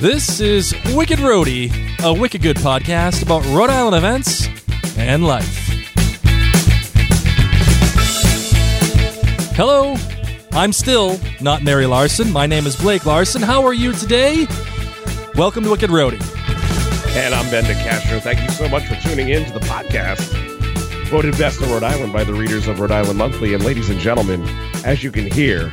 This is Wicked Roadie, a wicked good podcast about Rhode Island events and life. Hello, I'm still not Mary Larson. My name is Blake Larson. How are you today? Welcome to Wicked Roadie. And I'm Ben DeCastro. Thank you so much for tuning in to the podcast. Voted best in Rhode Island by the readers of Rhode Island Monthly. And ladies and gentlemen, as you can hear,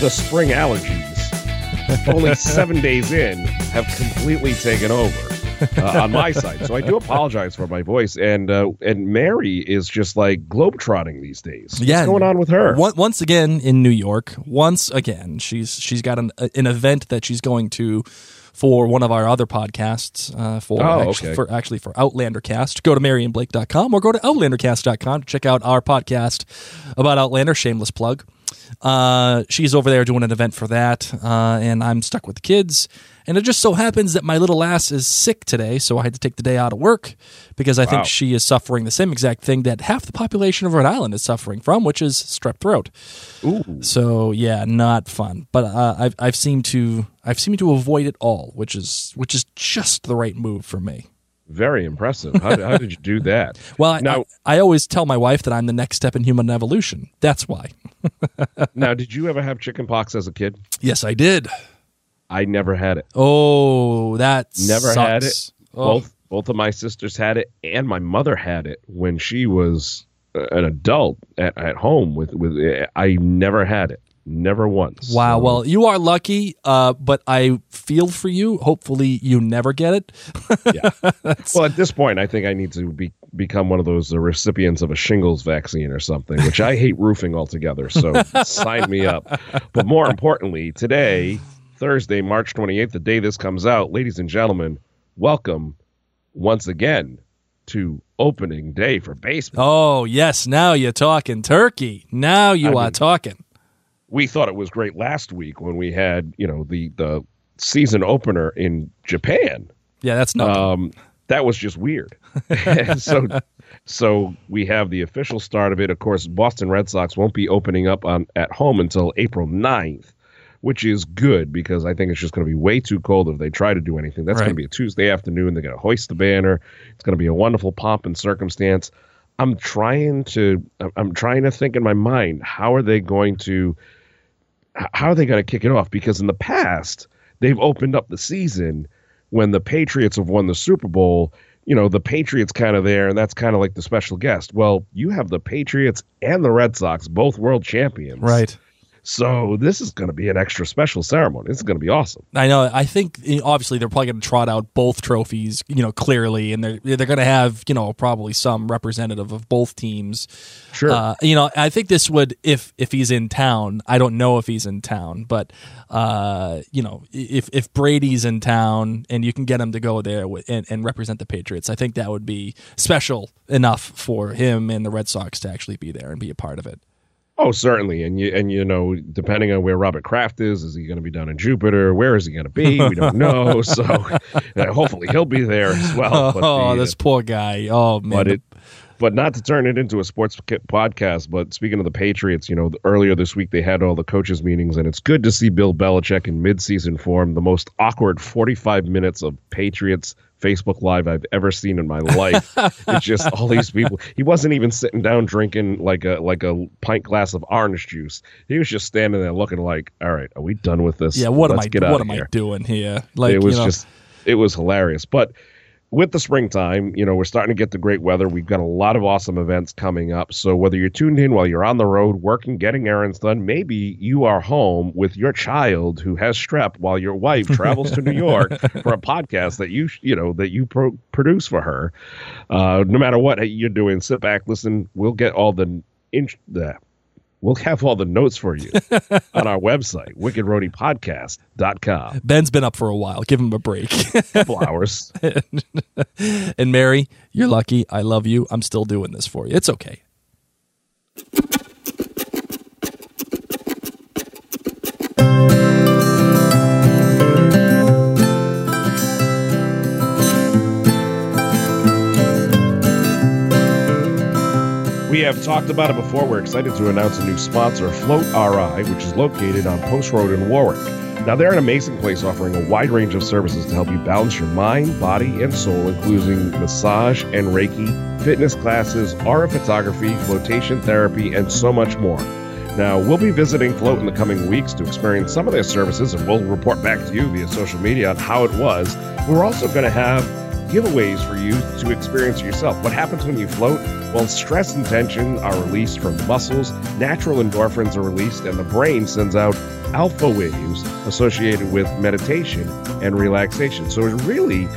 the spring allergies, only seven days in, have completely taken over. Uh, on my side, so I do apologize for my voice. And uh, and Mary is just like globetrotting these days. What's going on with her? Once again in New York. Once again, she's she's got an an event that she's going to for one of our other podcasts. Uh, for Oh, actually, okay. for actually for Outlander Cast. Go to MaryandBlake.com or go to OutlanderCast.com to check out our podcast about Outlander. Shameless plug. Uh, she's over there doing an event for that, uh, and I'm stuck with the kids. And it just so happens that my little ass is sick today, so I had to take the day out of work because I Wow. think she is suffering the same exact thing that half the population of Rhode Island is suffering from, which is strep throat. Ooh, So yeah, not fun. But uh, I've I've seemed to I've seemed to avoid it all, which is which is just the right move for me. very impressive. How, how did you do that? Well, I, Now- I, I always tell my wife that I'm the next step in human evolution. That's why. Now, did you ever have chicken pox as a kid? Yes, I did. I never had it. Oh, that Never had it. Oh, Both both of my sisters had it, and my mother had it when she was an adult at, at home. With with I never had it, never once. Wow. So, Well, you are lucky, uh, but I feel for you. Hopefully, you never get it. Yeah. Well, at this point, I think I need to be become one of those uh, recipients of a shingles vaccine or something, which I hate roofing altogether. So sign me up. But more importantly, today, Thursday, March twenty eighth, the day this comes out, ladies and gentlemen, welcome once again to opening day for baseball. Oh yes, now you're talking turkey. Now you I are mean- talking. we thought it was great last week when we had you know the the season opener in Japan. Yeah, that's not. Um, that was just weird. So so we have the official start of it. Of course, Boston Red Sox won't be opening up on at home until April 9th, which is good because I think it's just going to be way too cold if they try to do anything. That's Right. going to be a Tuesday afternoon. They're going to hoist the banner. It's going to be a wonderful pomp and circumstance. I'm trying to I'm- I'm trying to think in my mind how are they going to how are they going to kick it off because in the past they've opened up the season when the Patriots have won the Super Bowl you know the Patriots kind of there and that's kind of like the special guest well you have the Patriots and the Red Sox both world champions right. So this is going to be an extra special ceremony this is going to be awesome I know. I think obviously they're probably going to trot out both trophies, you know, clearly, and they're they're going to have you know probably some representative of both teams. sure Uh, you know, I think this would if if he's in town. I don't know if he's in town, but uh, you know, if if Brady's in town and you can get him to go there and, and represent the Patriots, I think that would be special enough for him and the Red Sox to actually be there and be a part of it. Oh, certainly, and you and you know, depending on where Robert Kraft is, is he going to be down in Jupiter? Where is he going to be? We don't know. So, uh, hopefully, he'll be there as well. But oh, the, this poor guy. Oh man, but it, but not to turn it into a sports podcast. But speaking of the Patriots, you know, earlier this week they had all the coaches meetings, and it's good to see Bill Belichick in midseason form. The most awkward forty-five minutes of Patriots Facebook Live I've ever seen in my life. it's just all these people. He wasn't even sitting down drinking like a like a pint glass of orange juice. He was just standing there looking like, "All right, are we done with this? Yeah, what Let's am I? What am here." I doing here? Like it was you know, just it was hilarious but with the springtime you know we're starting to get the great weather. We've got a lot of awesome events coming up. So whether you're tuned in while you're on the road working getting errands done maybe you are home with your child who has strep while your wife travels to new york for a podcast that you you know that you pro- produce for her. Uh, no matter what you're doing sit back listen. We'll get all the inch the We'll have all the notes for you on our website, wickedroadipodcast.com. Ben's been up for a while. Give him a break. couple hours. and Mary, you're lucky. I love you. I'm still doing this for you. It's okay. We have talked about it before. We're excited to announce a new sponsor, Float RI, which is located on Post Road in Warwick. Now, they're an amazing place offering a wide range of services to help you balance your mind, body, and soul, including massage and Reiki, fitness classes, aura photography, flotation therapy, and so much more. Now, we'll be visiting Float in the coming weeks to experience some of their services, and we'll report back to you via social media on how it was. We're also going to have giveaways for you to experience yourself. What happens when you float? Well, stress and tension are released from the muscles, natural endorphins are released, and the brain sends out alpha waves associated with meditation and relaxation. So, it really,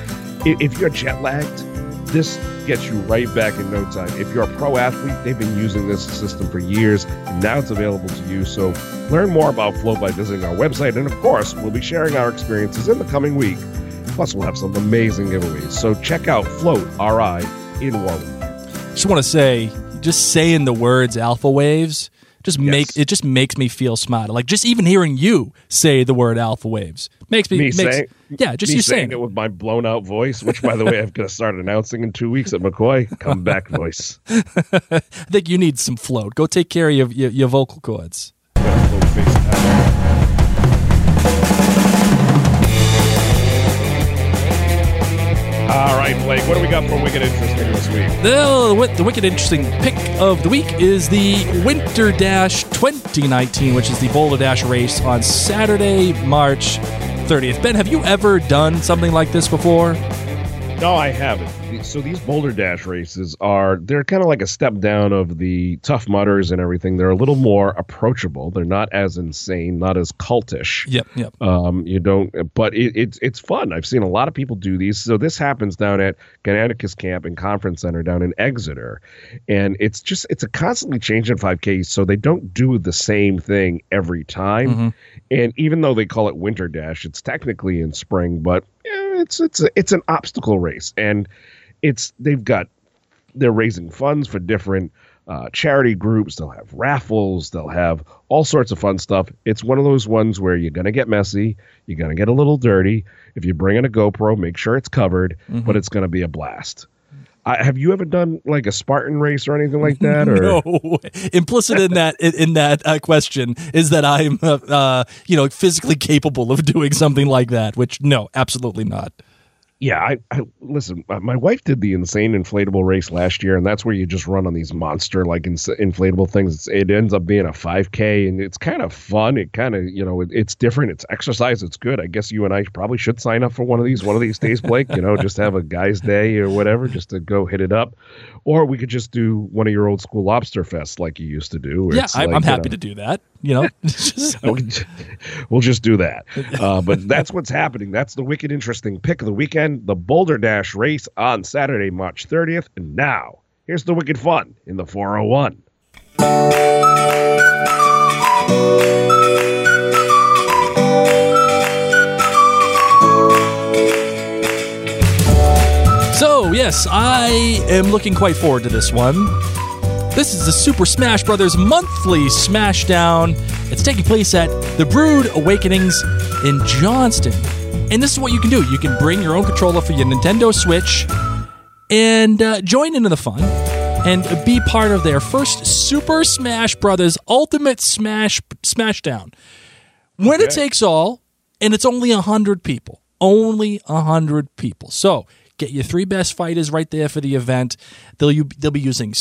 if you're jet lagged, this gets you right back in no time. If you're a pro athlete, they've been using this system for years, and now it's available to you. So, learn more about Float by visiting our website. And of course, we'll be sharing our experiences in the coming week. Plus, we'll have some amazing giveaways. So, check out Float RI in Warwick. Just want to say, just saying the words alpha waves just make it just makes me feel smarter. Like just even hearing you say the word alpha waves makes me, Me makes, saying, yeah, just you saying saying it with my blown out voice, which, by the way, I'm going to start announcing in two weeks at McCoy. Come back voice. I think you need some float. Go take care of your your, your vocal cords. All right, Blake, what do we got for Wicked Interesting this week? The, the wicked interesting pick of the week is the Winter Dash 2019, which is the Boulder Dash race on Saturday, March 30th. Ben, have you ever done something like this before? No, I haven't. So these Boulder Dash races are they're kind of like a step down of the Tough Mudders and everything. They're a little more approachable. They're not as insane, not as cultish. Yep, yep. Um, you don't, but it, it's it's fun. I've seen a lot of people do these. So this happens down at Canonicus Camp and Conference Center down in Exeter, and it's just it's a constantly changing 5K. So they don't do the same thing every time. Mhm. And even though they call it Winter Dash, it's technically in spring, but it's it's a, it's an obstacle race, and it's they've got they're raising funds for different uh, charity groups. They'll have raffles. They'll have all sorts of fun stuff. It's one of those ones where you're gonna get messy. You're gonna get a little dirty. If you bring in a GoPro, make sure it's covered, but it's gonna be a blast. I, have you ever done like a Spartan race or anything like that? Or No, implicit in that in, that uh, question is that I'm uh, uh, you know physically capable of doing something like that. Which no, absolutely not. Yeah, I, I listen. My wife did the insane inflatable race last year, and that's where you just run on these monster like ins- inflatable things. It's, it ends up being a 5K, and it's kind of fun. It kind of you know it, it's different. It's exercise. It's good. I guess you and I probably should sign up for one of these one of these days, Blake. You know, just have a guys' day or whatever, just to go hit it up. Or we could just do one of your old school lobster fests like you used to do. Yeah, it's I, like, I'm you happy know, to do that. You know, we'll just do that. Uh, but that's what's happening. That's the wicked interesting pick of the weekend the Boulder Dash race on Saturday, March 30th. And now, here's the wicked fun in the 401. So, yes, I am looking quite forward to this one. This is the Super Smash Brothers monthly Smashdown. It's taking place at the Brood Awakenings in Johnston. And this is what you can do you can bring your own controller for your Nintendo Switch and uh, join into the fun and be part of their first Super Smash Brothers Ultimate Smash Smashdown. Winner Okay. takes all, and it's only 100 people. Only 100 people. So Get your three best fighters right there for the event. They'll you, they'll be using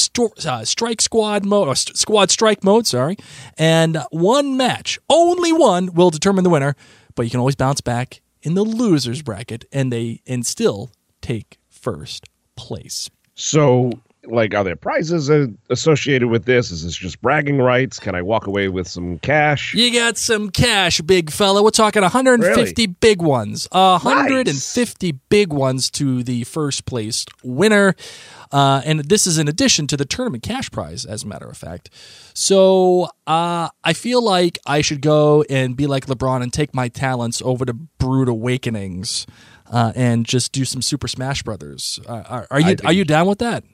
uh, strike squad mode or st- squad strike mode. Sorry, and one match, only one, will determine the winner. But you can always bounce back in the losers bracket, and they and still take first place. So, like, are there prizes associated with this? Is this just bragging rights? Can I walk away with some cash? You got some cash, big fella. We're talking 150 big ones. 150 big ones to the first place winner. Uh, and this is in addition to the tournament cash prize, as a matter of fact. So uh, I feel like I should go and be like LeBron and take my talents over to Brood Awakenings uh, and just do some Super Smash Brothers. Uh, are, are you are you down with that?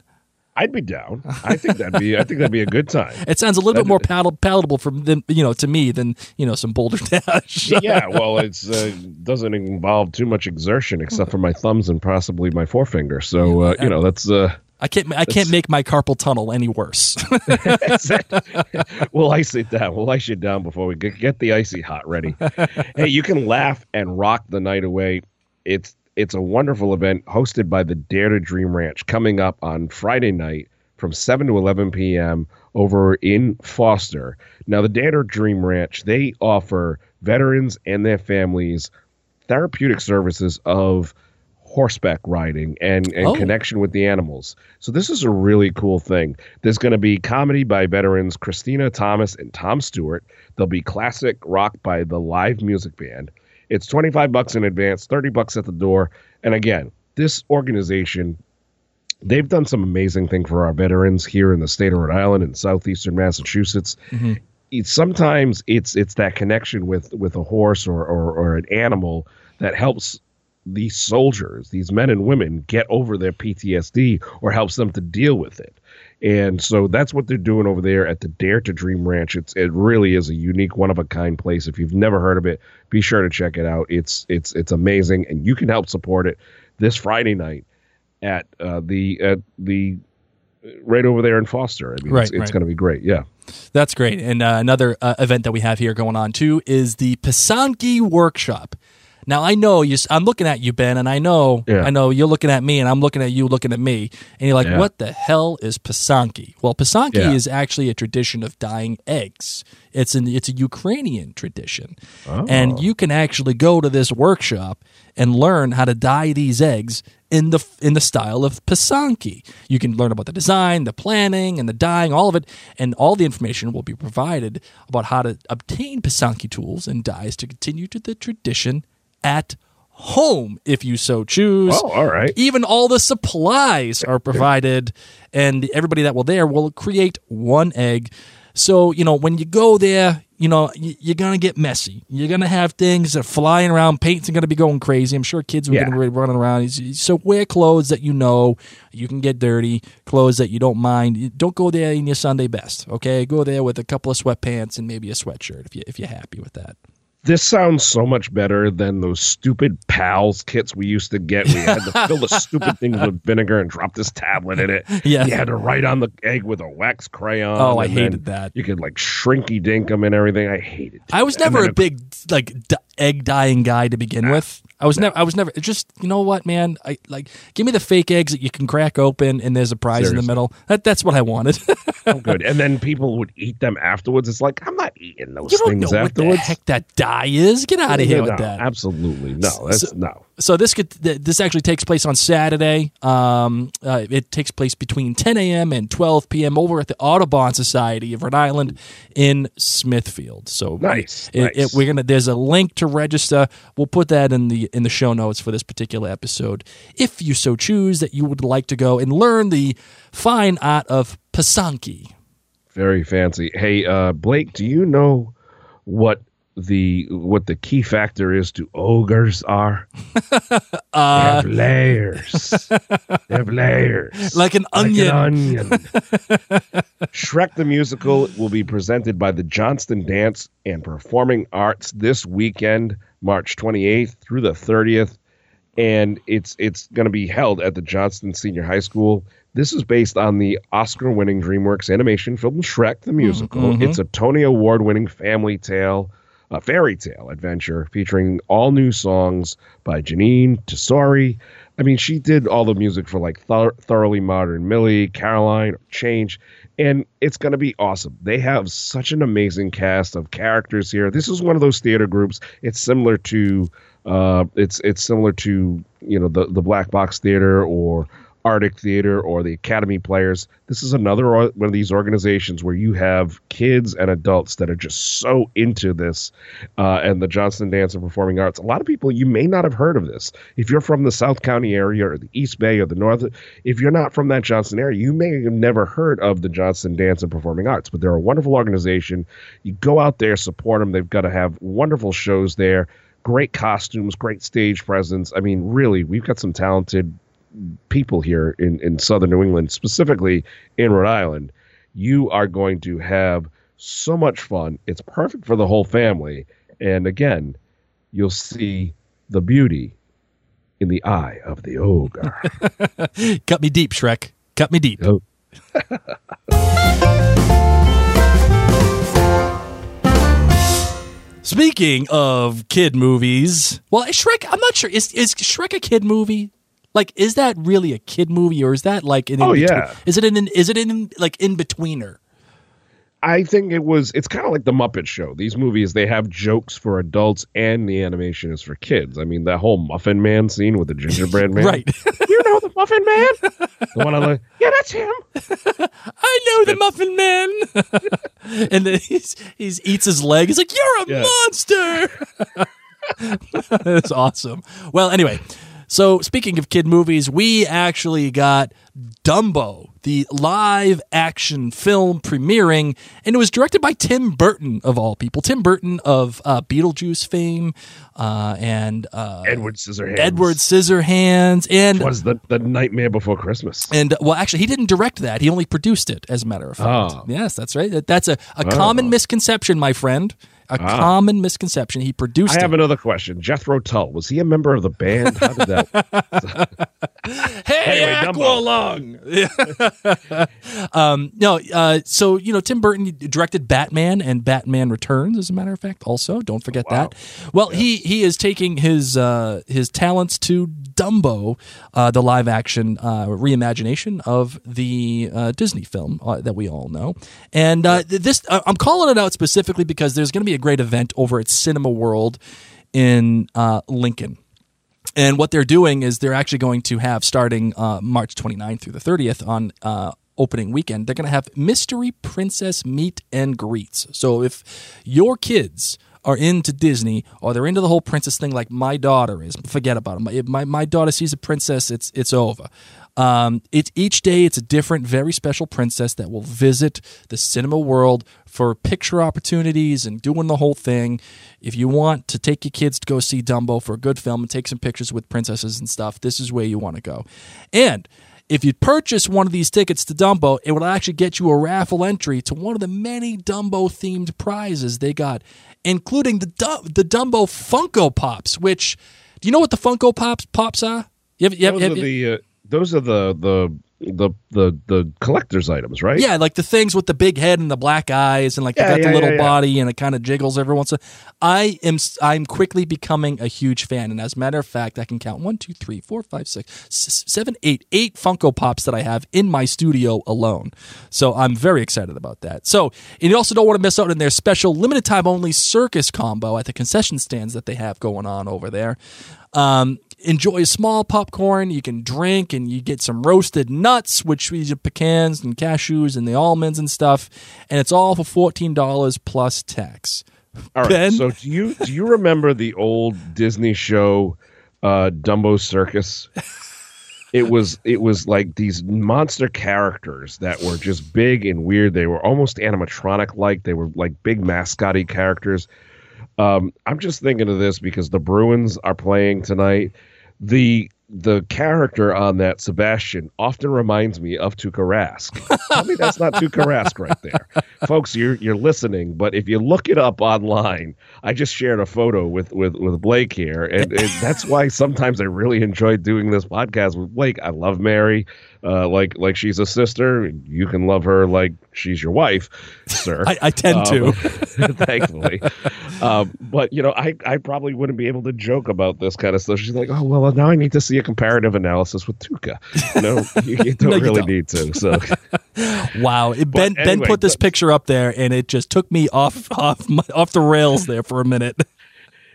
I'd be down. I think that'd be. I think that'd be a good time. It sounds a little bit That'd- more palatable, palatable from than you know to me than you know some Boulder Dash. yeah, well, it's uh, doesn't involve too much exertion except for my thumbs and possibly my forefinger. So uh, you know that's uh, I can't I can't make my carpal tunnel any worse. we'll ice it down. We'll ice it down before we get, get the icy hot ready. hey, you can laugh and rock the night away. It's it's a wonderful event hosted by the Dare to Dream Ranch coming up on Friday night from 7 to 11 p.m. over in Foster. Now, the Dare to Dream Ranch, they offer veterans and their families therapeutic services of horseback riding and, and Oh. connection with the animals. So this is a really cool thing. There's going to be comedy by veterans Christina Thomas and Tom Stewart. There'll be classic rock by the live music band. It's 25 bucks in advance, 30 bucks at the door. And again, this organization they've done some amazing thing for our veterans here in the state of Rhode Island and southeastern Massachusetts. Mm-hmm. It's sometimes it's it's that connection with with a horse or, or or an animal that helps these soldiers, these men and women, get over their PTSD or helps them to deal with it. And so that's what they're doing over there at the Dare to Dream Ranch. It's it really is a unique, one of a kind place. If you've never heard of it, be sure to check it out. It's it's it's amazing, and you can help support it this Friday night at uh, the at the right over there in Foster. I mean, Right, it's, it's right. going to be great. Yeah. That's great. And uh, another uh, event that we have here going on too is the Pisanki Workshop. Now I know you. I'm looking at you, Ben, and I know Yeah. I know you're looking at me, and I'm looking at you, looking at me, and you're like, Yeah. "What the hell is Pisanki?" Well, Pisanki Yeah. is actually a tradition of dyeing eggs. It's an it's a Ukrainian tradition, Oh. and you can actually go to this workshop and learn how to dye these eggs in the in the style of Pisanki. You can learn about the design, the planning, and the dyeing, all of it, and all the information will be provided about how to obtain Pisanki tools and dyes to continue to the tradition at home if you so choose. Oh, all right. Even all the supplies are provided, and everybody that will there will create one egg. So, you know, when you go there, you know, you're going to get messy. You're going to have things that are flying around. Paint's are going to be going crazy. I'm sure kids are Yeah. going to be running around. So, wear clothes that you know you can get dirty, clothes that you don't mind. Don't go there in your Sunday best, okay? Go there with a couple of sweatpants and maybe a sweatshirt if, you, if you're happy with that. This sounds so much better than those stupid Paas kits we used to get. We had to fill the stupid things with vinegar and drop this tablet in it. Yeah. You had to write on the egg with a wax crayon. Oh, I hated that. You could like shrinky dink them and everything. I hated it. I was never a big like d- egg dyeing guy to begin ah. with. I was never. I was never. Just you know what, man. I like give me the fake eggs that you can crack open and there's a prize in the middle. That that's what I wanted. Oh, good. And then people would eat them afterwards. It's like I'm not eating those you don't know things what the afterwards. heck that dye is. Get out of here No, with that. Absolutely no. That's So- no. So this could th- this actually takes place on Saturday. Um, uh, it takes place between 10 a.m. and 12 p.m. over at the Audubon Society of Rhode Island in Smithfield. So Nice, it- it- we're gonna. There's a link to register. We'll put that in the in the show notes for this particular episode. If you so choose that you would like to go and learn the fine art of Pisanki. Very fancy. Hey, uh, Blake, do you know what the what the key factor is to ogres are? Uh, they have layers. they have layers. Like an onion. onion. Shrek the Musical will be presented by the Johnston Dance and Performing Arts this weekend, March 28th through the 30th. And it's it's going to be held at the Johnston Senior High School. This is based on the Oscar-winning DreamWorks animation film Shrek the Musical. Mm-hmm, mm-hmm. It's a Tony Award-winning family tale, a fairy tale adventure featuring all new songs by Jeanine Tesori, I mean, she did all the music for like Thor- Thoroughly Modern Millie, Caroline, Change, and it's going to be awesome. They have such an amazing cast of characters here. This is one of those theater groups. It's similar to uh, it's it's similar to you know the the Black Box Theater or Arctic Theater or the Academy Players. This is another one of these organizations where you have kids and adults that are just so into this uh, and the Johnston Dance and Performing Arts. A lot of people, you may not have heard of this. If you're from the South County area or the East Bay or the North, if you're not from that Johnston area, you may have never heard of the Johnston Dance and Performing Arts, but they're a wonderful organization. You go out there, support them. They've got to have wonderful shows there great costumes, great stage presence. I mean, really, we've got some talented people here in, in southern New England, specifically in Rhode Island, you are going to have so much fun. It's perfect for the whole family. And again, you'll see the beauty in the eye of the ogre. Cut me deep, Shrek. Cut me deep. Oh. Speaking of kid movies, well, Shrek, I'm not sure. Is, is Shrek a kid movie? Like, is that really a kid movie, or is that like an? Oh yeah. Is it an? Is it in like in betweener? I think it was. It's kind of like the Muppet Show. These movies they have jokes for adults, and the animation is for kids. I mean, that whole Muffin Man scene with the gingerbread man. right. you know the Muffin Man. the one I like. yeah, that's him. I know the Muffin Man. and then he's he's eats his leg. He's like, "You're a Yeah. monster." That's awesome. Well, anyway. So, speaking of kid movies, we actually got Dumbo, the live action film premiering, and it was directed by Tim Burton, of all people. Tim Burton of uh, Beetlejuice fame uh, and uh, Edward Scissorhands. Edward Scissorhands. And, it was the the Nightmare Before Christmas. and well, actually, he didn't direct that. He only produced it, as a matter of fact. Oh. Yes, that's right. That- That's a, a common misconception, my friend. A common misconception. He produced Ah. I have it. another question. Jethro Tull was he a member of the band? How did that? Hey, Anyway, Aqualung. um, no, uh, so you know, Tim Burton directed Batman and Batman Returns, as a matter of fact. Also, don't forget wow. that. Well, he he is taking his uh, his talents to Dumbo, uh, the live action uh, reimagination of the uh, Disney film uh, that we all know. And uh, th- this, uh, I'm calling it out specifically because there's going to be a great event over at Cinema World in uh, Lincoln. And what they're doing is they're actually going to have starting uh, March 29th through the 30th on uh, opening weekend, they're going to have mystery princess meet and greets. So if your kids are into Disney or they're into the whole princess thing like my daughter is, forget about it. My, my, daughter sees a princess, it's it's over. Um, it's each day it's a different, very special princess that will visit the cinema world for picture opportunities and doing the whole thing. If you want to take your kids to go see Dumbo for a good film and take some pictures with princesses and stuff, this is where you want to go. And if you purchase one of these tickets to Dumbo, it will actually get you a raffle entry to one of the many Dumbo themed prizes they got, including the Du- the Dumbo Funko Pops. Which, do you know what the Funko Pops pops are? You have, you have- those have are the uh, those are the the the the the collector's items, right? Yeah, like the things with the big head and the black eyes, and like Yeah, you got yeah, the little yeah, body, and it kind of jiggles every once. in I am I'm quickly becoming a huge fan, and as a matter of fact, I can count one, two, three, four, five, six, seven, eight, eight Funko Pops that I have in my studio alone. So I'm very excited about that. So and you also don't want to miss out on their special limited time only circus combo at the concession stands that they have going on over there. Um, enjoy a small popcorn. You can drink and you get some roasted nuts, which is your pecans and cashews and the almonds and stuff. And it's all for fourteen dollars plus tax. All right. Ben? So do you do you remember the old Disney show uh Dumbo Circus? It was it was like these monster characters that were just big and weird. They were almost animatronic like. They were like big mascotty characters. Um, I'm just thinking of this because the Bruins are playing tonight. The the character on that Sebastian often reminds me of Tuukka Rask. Tell me that's not Tuukka Rask right there, folks. You're you're listening, but if you look it up online, I just shared a photo with with with Blake here, and, and that's why sometimes I really enjoy doing this podcast with Blake. I love Mary, uh, like like she's a sister. You can love her like she's your wife, sir. I, I tend to. Um, thankfully. Um, but you know, I, I probably wouldn't be able to joke about this kind of stuff. She's like, oh well, now I need to see a comparative analysis with Tuukka. No, you, you don't No, you really don't. need to. So Wow, It- Ben Ben anyway, put this but- picture up there, and it just took me off off my, off the rails there for a minute.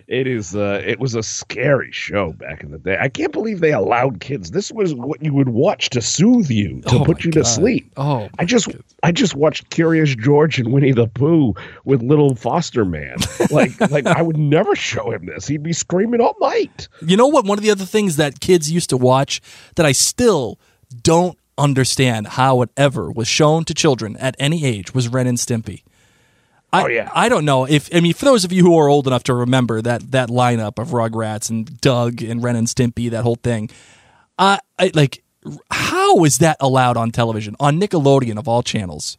It is. Uh, it was a scary show back in the day. I can't believe they allowed kids. This was what you would watch to soothe you, to Oh put you God. to sleep. Oh, I just I just watched Curious George and Winnie the Pooh with little Foster Man. Like like I would never show him this. He'd be screaming all night. You know what? One of the other things that kids used to watch that I still don't understand how it ever was shown to children at any age was Ren and Stimpy. I, Oh, yeah. I don't know if I mean for those of you who are old enough to remember that that lineup of Rugrats and Doug and Ren and Stimpy, that whole thing. I, I like how is that allowed on television on Nickelodeon of all channels?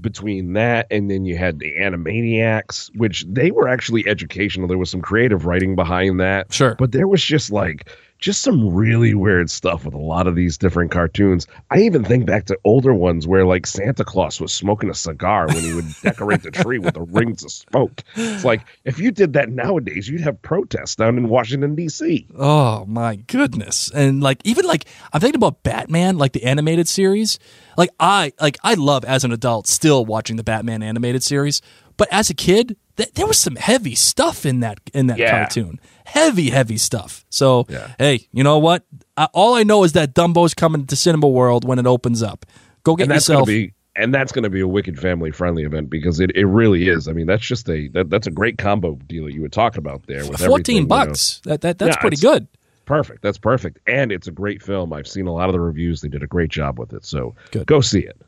Between that and then you had the Animaniacs, which they were actually educational. There was some creative writing behind that. Sure. But there was just like just some really weird stuff with a lot of these different cartoons. I even think back to older ones where like Santa Claus was smoking a cigar when he would decorate the tree with the rings of smoke. It's like if you did that nowadays, you'd have protests down in Washington D.C. Oh my goodness. And like even like I'm thinking about Batman, like the animated series. Like I like I love as an adult still watching the Batman animated series, but as a kid, th- there was some heavy stuff in that in that Yeah. cartoon. Heavy heavy stuff. So, Yeah. hey, you know what? I, all I know is that Dumbo's coming to Cinema World when it opens up. Go get and yourself going to be and that's going to be a wicked family friendly event because it, it really is. I mean, that's just a that, that's a great combo deal that you were talking about there. With 14 everything, you know. bucks. That, that that's Yeah, pretty good. Perfect. That's perfect, and it's a great film. I've seen a lot of the reviews. They did a great job with it. So Good. go see it.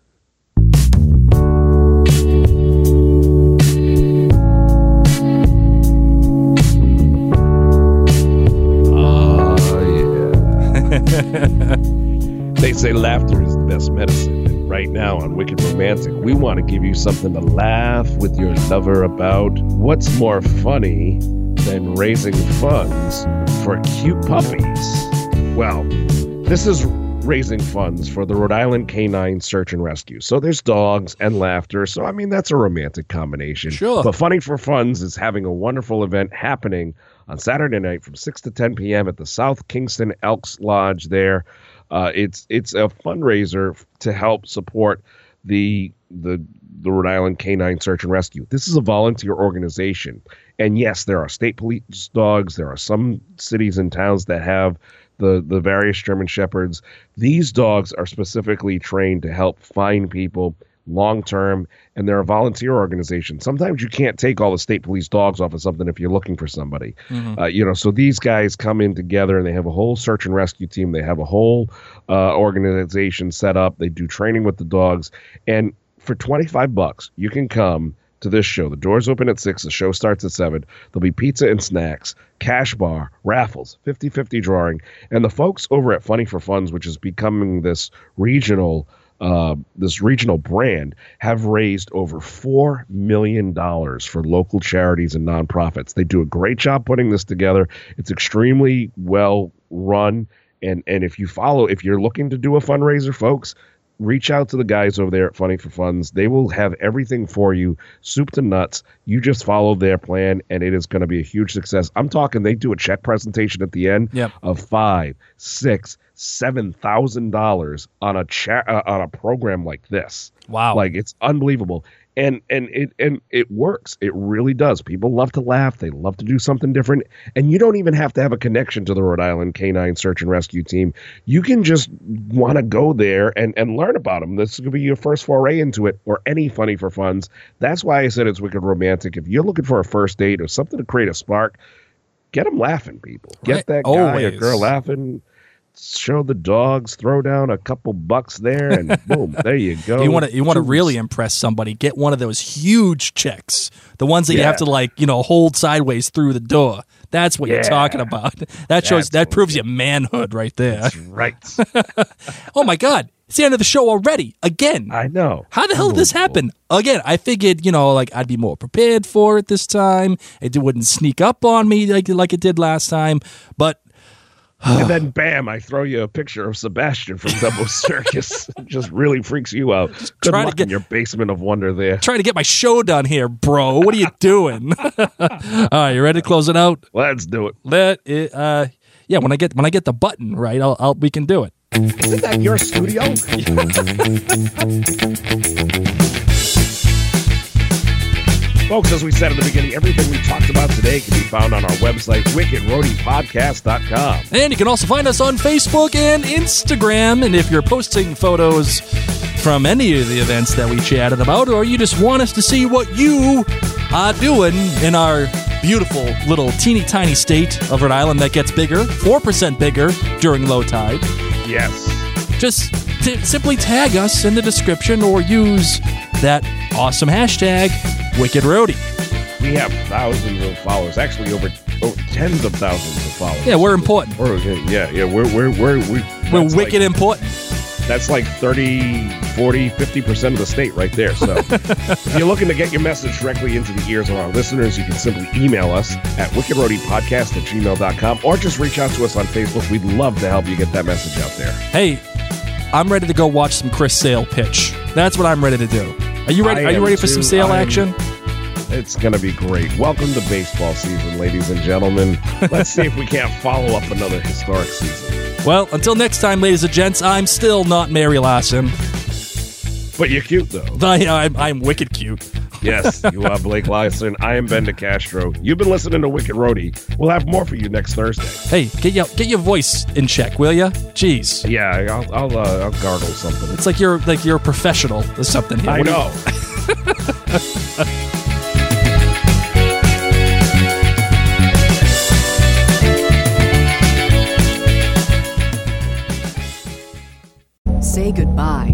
they say laughter is the best medicine. And right now on Wicked Romantic, we want to give you something to laugh with your lover about. What's more funny than raising funds for cute puppies? Well, this is raising funds for the Rhode Island Canine Search and Rescue. So there's dogs and laughter. So I mean that's a romantic combination. Sure. But Funny for Funds is having a wonderful event happening on Saturday night from 6 to 10 p.m. at the South Kingstown Elks Lodge there. Uh, it's it's a fundraiser to help support the the the Rhode Island Canine Search and Rescue. This is a volunteer organization. And yes, there are state police dogs. There are some cities and towns that have the the various German shepherds. These dogs are specifically trained to help find people long term, and they're a volunteer organization. Sometimes you can't take all the state police dogs off of something if you're looking for somebody. Uh, you know, so these guys come in together and they have a whole search and rescue team. They have a whole uh, organization set up. They do training with the dogs, and for twenty five bucks, you can come to this show. The doors open at 6, the show starts at 7. There'll be pizza and snacks, cash bar, raffles, 50-50 drawing, and the folks over at Funny for Funds, which is becoming this regional uh, this regional brand have raised over four million dollars for local charities and nonprofits. They do a great job putting this together. It's extremely well run, and and if you follow, if you're looking to do a fundraiser, folks, reach out to the guys over there at Funny for Funds. They will have everything for you, soup to nuts. You just follow their plan, and it is going to be a huge success. I'm talking. They do a check presentation at the end Yep. of five, six, seven thousand dollars on a cha- uh, on a program like this. Wow. Like it's unbelievable. And and it and it works. It really does. People love to laugh. They love to do something different. And you don't even have to have a connection to the Rhode Island Canine Search and Rescue Team. You can just want to go there and and learn about them. This could be your first foray into it, or any funny for funds. That's why I said it's wicked romantic. If you're looking for a first date or something to create a spark, get them laughing. People get Right. that guy or girl laughing. Show the dogs, throw down a couple bucks there, and boom, there you go. you want to you want to really impress somebody get one of those huge checks the ones that you have to like you know hold sideways through the door. That's what you're talking about. That shows That's that proves your manhood right there. That's right. oh my god it's the end of the show already again. I know. how the hell did this happen? Again i figured you know like i'd be more prepared for it this time. It wouldn't sneak up on me like like it did last time but and then bam, I throw you a picture of Sebastian from Dumbo Circus. Just really freaks you out. Good trying to get- in your basement of wonder there. trying to get my show done here bro what are you doing all right you ready to close it out Let's do it. Let it, uh, yeah, when I get when I get the button right, I'll, I'll we can do it. Isn't that your studio? Folks, as we said at the beginning, everything we talked about today can be found on our website, wickedroadiepodcast.com. And you can also find us on Facebook and Instagram. And if you're posting photos from any of the events that we chatted about, or you just want us to see what you are doing in our beautiful little teeny tiny state of Rhode Island that gets bigger, 4% bigger during low tide, Yes. just t- simply tag us in the description or use that awesome hashtag, Wicked Roadie. We have thousands of followers, actually over, over tens of thousands of followers. Yeah, we're important. We're, yeah, yeah, we're, we're, we're, we're, We're wicked Like, important. that's like 30, 40, 50% of the state right there. So if you're looking to get your message directly into the ears of our listeners, you can simply email us at wickedroadiepodcast at gmail.com or just reach out to us on Facebook. We'd love to help you get that message out there. Hey, I'm ready to go watch some Chris Sale pitch. That's what I'm ready to do. Are you ready? I Are you ready for some. Sale I am- action? It's going to be great. Welcome to baseball season, ladies and gentlemen. Let's see if we can't follow up another historic season. Well, until next time, ladies and gents, I'm still not Mary Larson. But you're cute, though. I, I'm, I'm wicked cute. Yes, you are Blake Larson. I am Ben DeCastro. You've been listening to Wicked Roadie. We'll have more for you next Thursday. Hey, get your get your voice in check, will you? Jeez, Yeah, I'll I'll, uh, I'll gargle something. it's like you're like you're a professional or something. Here. I What do you- know. Say goodbye